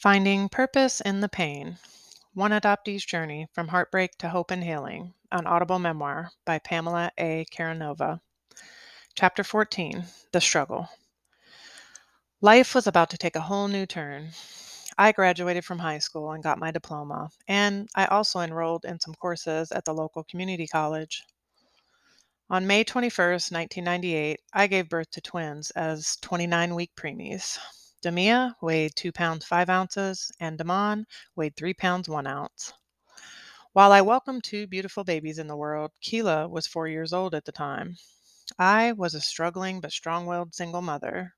Finding Purpose in the Pain One Adoptee's Journey from Heartbreak to Hope and Healing, an audible memoir by Pamela A. Karanova. Chapter 14 The Struggle. Life was about to take a whole new turn. I graduated from high school and got my diploma, and I also enrolled in some courses at the local community college. On May 21st, 1998, I gave birth to twins as 29 week preemies. Damia weighed 2 pounds 5 ounces, and Damond weighed 3 pounds 1 ounce. While I welcomed two beautiful babies in the world, Keila was four years old at the time. I was a struggling but strong willed single mother.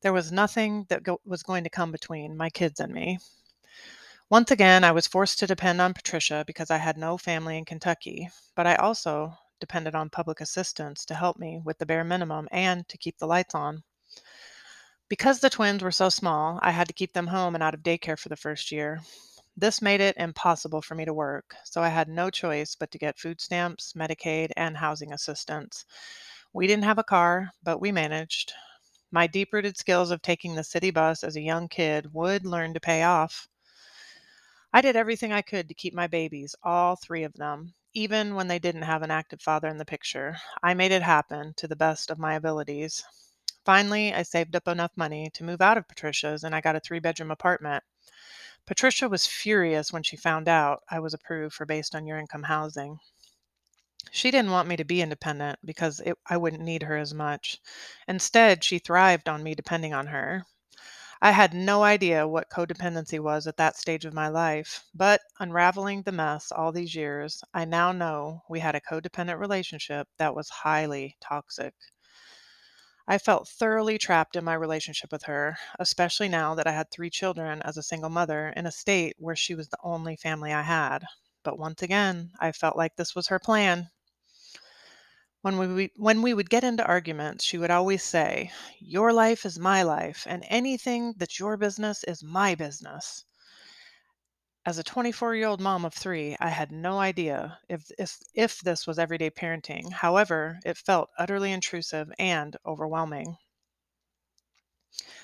There was nothing that go- was going to come between my kids and me. Once again, I was forced to depend on Patricia because I had no family in Kentucky, but I also depended on public assistance to help me with the bare minimum and to keep the lights on. Because the twins were so small, I had to keep them home and out of daycare for the first year. This made it impossible for me to work, so I had no choice but to get food stamps, Medicaid, and housing assistance. We didn't have a car, but we managed. My deep rooted skills of taking the city bus as a young kid would learn to pay off. I did everything I could to keep my babies, all three of them, even when they didn't have an active father in the picture. I made it happen to the best of my abilities. Finally, I saved up enough money to move out of Patricia's and I got a three bedroom apartment. Patricia was furious when she found out I was approved for based on your income housing. She didn't want me to be independent because it, I wouldn't need her as much. Instead, she thrived on me depending on her. I had no idea what codependency was at that stage of my life, but unraveling the mess all these years, I now know we had a codependent relationship that was highly toxic. I felt thoroughly trapped in my relationship with her, especially now that I had three children as a single mother in a state where she was the only family I had. But once again, I felt like this was her plan. When we, when we would get into arguments, she would always say, Your life is my life, and anything that's your business is my business. As a 24 year old mom of three, I had no idea if, if, if this was everyday parenting. However, it felt utterly intrusive and overwhelming.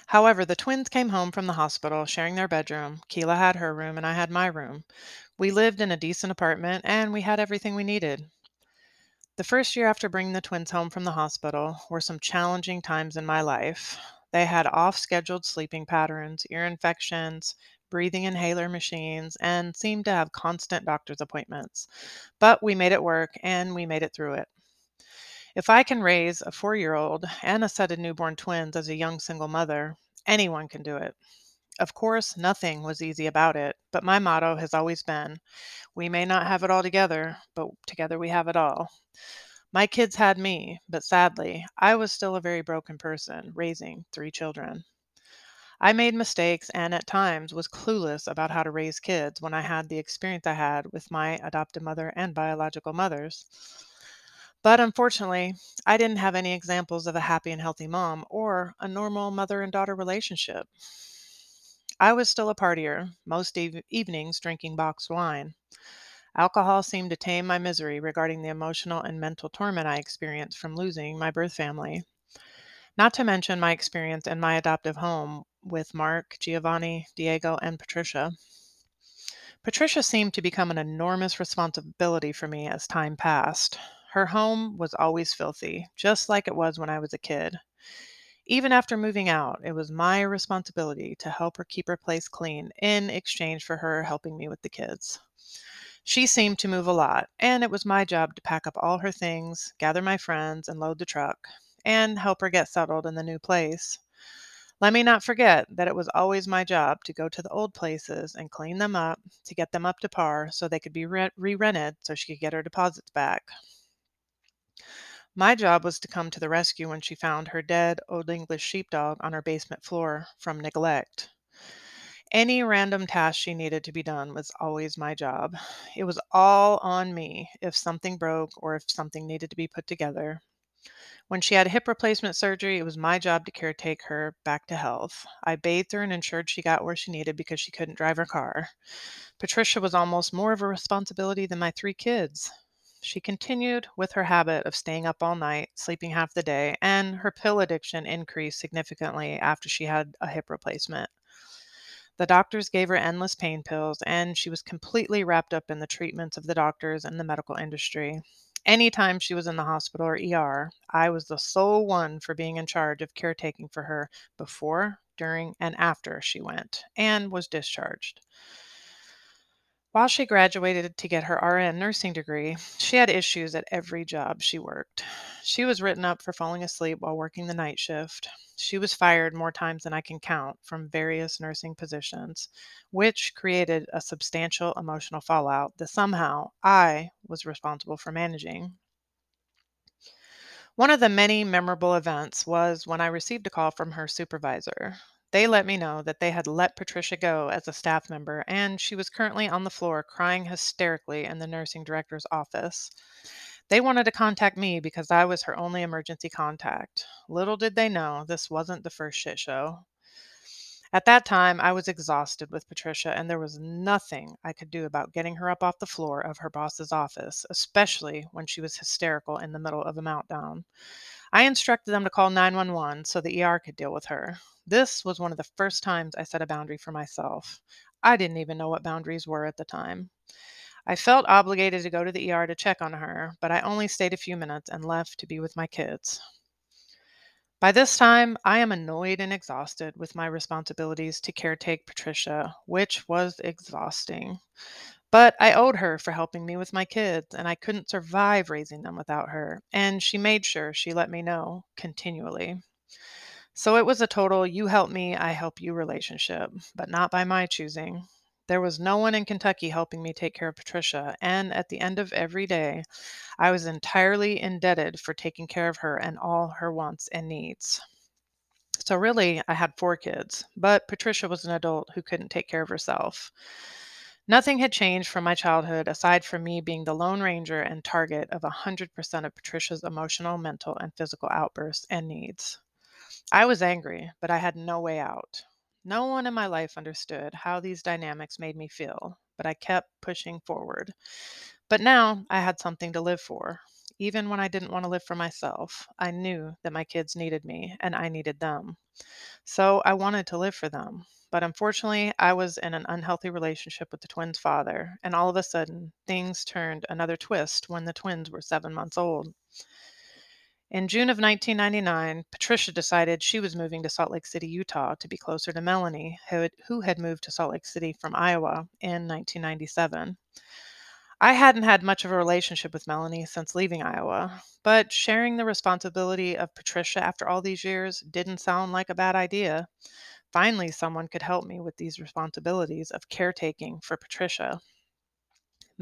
However, the twins came home from the hospital sharing their bedroom. Keila had her room and I had my room. We lived in a decent apartment and we had everything we needed. The first year after bringing the twins home from the hospital were some challenging times in my life. They had off scheduled sleeping patterns, ear infections, breathing inhaler machines, and seemed to have constant doctor's appointments. But we made it work and we made it through it. If I can raise a four year old and a set of newborn twins as a young single mother, anyone can do it. Of course, nothing was easy about it, but my motto has always been we may not have it all together, but together we have it all. My kids had me, but sadly, I was still a very broken person, raising three children. I made mistakes and at times was clueless about how to raise kids when I had the experience I had with my adoptive mother and biological mothers. But unfortunately, I didn't have any examples of a happy and healthy mom or a normal mother and daughter relationship. I was still a partier, most eve- evenings drinking boxed wine. Alcohol seemed to tame my misery regarding the emotional and mental torment I experienced from losing my birth family. Not to mention my experience in my adoptive home with Mark, Giovanni, Diego, and Patricia. Patricia seemed to become an enormous responsibility for me as time passed. Her home was always filthy, just like it was when I was a kid. Even after moving out, it was my responsibility to help her keep her place clean in exchange for her helping me with the kids. She seemed to move a lot, and it was my job to pack up all her things, gather my friends, and load the truck, and help her get settled in the new place. Let me not forget that it was always my job to go to the old places and clean them up to get them up to par so they could be re rented so she could get her deposits back. My job was to come to the rescue when she found her dead Old English sheepdog on her basement floor from neglect. Any random task she needed to be done was always my job. It was all on me if something broke or if something needed to be put together. When she had hip replacement surgery, it was my job to caretake her back to health. I bathed her and ensured she got where she needed because she couldn't drive her car. Patricia was almost more of a responsibility than my three kids. She continued with her habit of staying up all night, sleeping half the day, and her pill addiction increased significantly after she had a hip replacement. The doctors gave her endless pain pills, and she was completely wrapped up in the treatments of the doctors and the medical industry. Anytime she was in the hospital or ER, I was the sole one for being in charge of caretaking for her before, during, and after she went and was discharged. While she graduated to get her RN nursing degree, she had issues at every job she worked. She was written up for falling asleep while working the night shift. She was fired more times than I can count from various nursing positions, which created a substantial emotional fallout that somehow I was responsible for managing. One of the many memorable events was when I received a call from her supervisor. They let me know that they had let Patricia go as a staff member, and she was currently on the floor crying hysterically in the nursing director's office. They wanted to contact me because I was her only emergency contact. Little did they know this wasn't the first shit show. At that time, I was exhausted with Patricia, and there was nothing I could do about getting her up off the floor of her boss's office, especially when she was hysterical in the middle of a meltdown. I instructed them to call 911 so the ER could deal with her. This was one of the first times I set a boundary for myself. I didn't even know what boundaries were at the time. I felt obligated to go to the ER to check on her, but I only stayed a few minutes and left to be with my kids. By this time, I am annoyed and exhausted with my responsibilities to caretake Patricia, which was exhausting. But I owed her for helping me with my kids, and I couldn't survive raising them without her. And she made sure she let me know continually. So it was a total you help me, I help you relationship, but not by my choosing. There was no one in Kentucky helping me take care of Patricia, and at the end of every day, I was entirely indebted for taking care of her and all her wants and needs. So, really, I had four kids, but Patricia was an adult who couldn't take care of herself. Nothing had changed from my childhood aside from me being the Lone Ranger and target of 100% of Patricia's emotional, mental, and physical outbursts and needs. I was angry, but I had no way out. No one in my life understood how these dynamics made me feel, but I kept pushing forward. But now I had something to live for. Even when I didn't want to live for myself, I knew that my kids needed me and I needed them. So I wanted to live for them. But unfortunately, I was in an unhealthy relationship with the twins' father, and all of a sudden, things turned another twist when the twins were seven months old. In June of 1999, Patricia decided she was moving to Salt Lake City, Utah to be closer to Melanie, who had moved to Salt Lake City from Iowa in 1997. I hadn't had much of a relationship with Melanie since leaving Iowa, but sharing the responsibility of Patricia after all these years didn't sound like a bad idea. Finally, someone could help me with these responsibilities of caretaking for Patricia.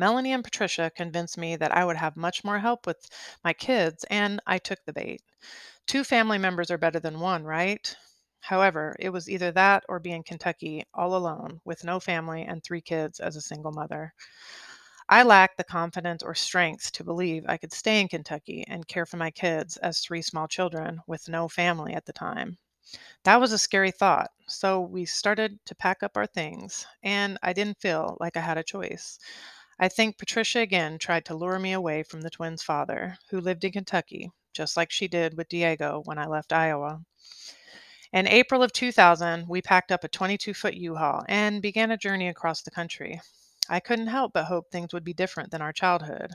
Melanie and Patricia convinced me that I would have much more help with my kids, and I took the bait. Two family members are better than one, right? However, it was either that or be in Kentucky all alone with no family and three kids as a single mother. I lacked the confidence or strength to believe I could stay in Kentucky and care for my kids as three small children with no family at the time. That was a scary thought. So we started to pack up our things, and I didn't feel like I had a choice. I think Patricia again tried to lure me away from the twins' father, who lived in Kentucky, just like she did with Diego when I left Iowa. In April of 2000, we packed up a 22 foot U Haul and began a journey across the country. I couldn't help but hope things would be different than our childhood.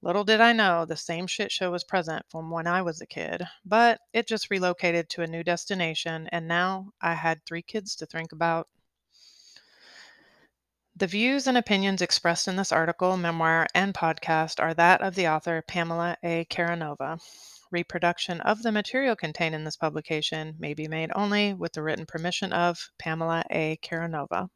Little did I know the same shit show was present from when I was a kid, but it just relocated to a new destination, and now I had three kids to think about. The views and opinions expressed in this article, memoir, and podcast are that of the author Pamela A. Karanova. Reproduction of the material contained in this publication may be made only with the written permission of Pamela A. Karanova.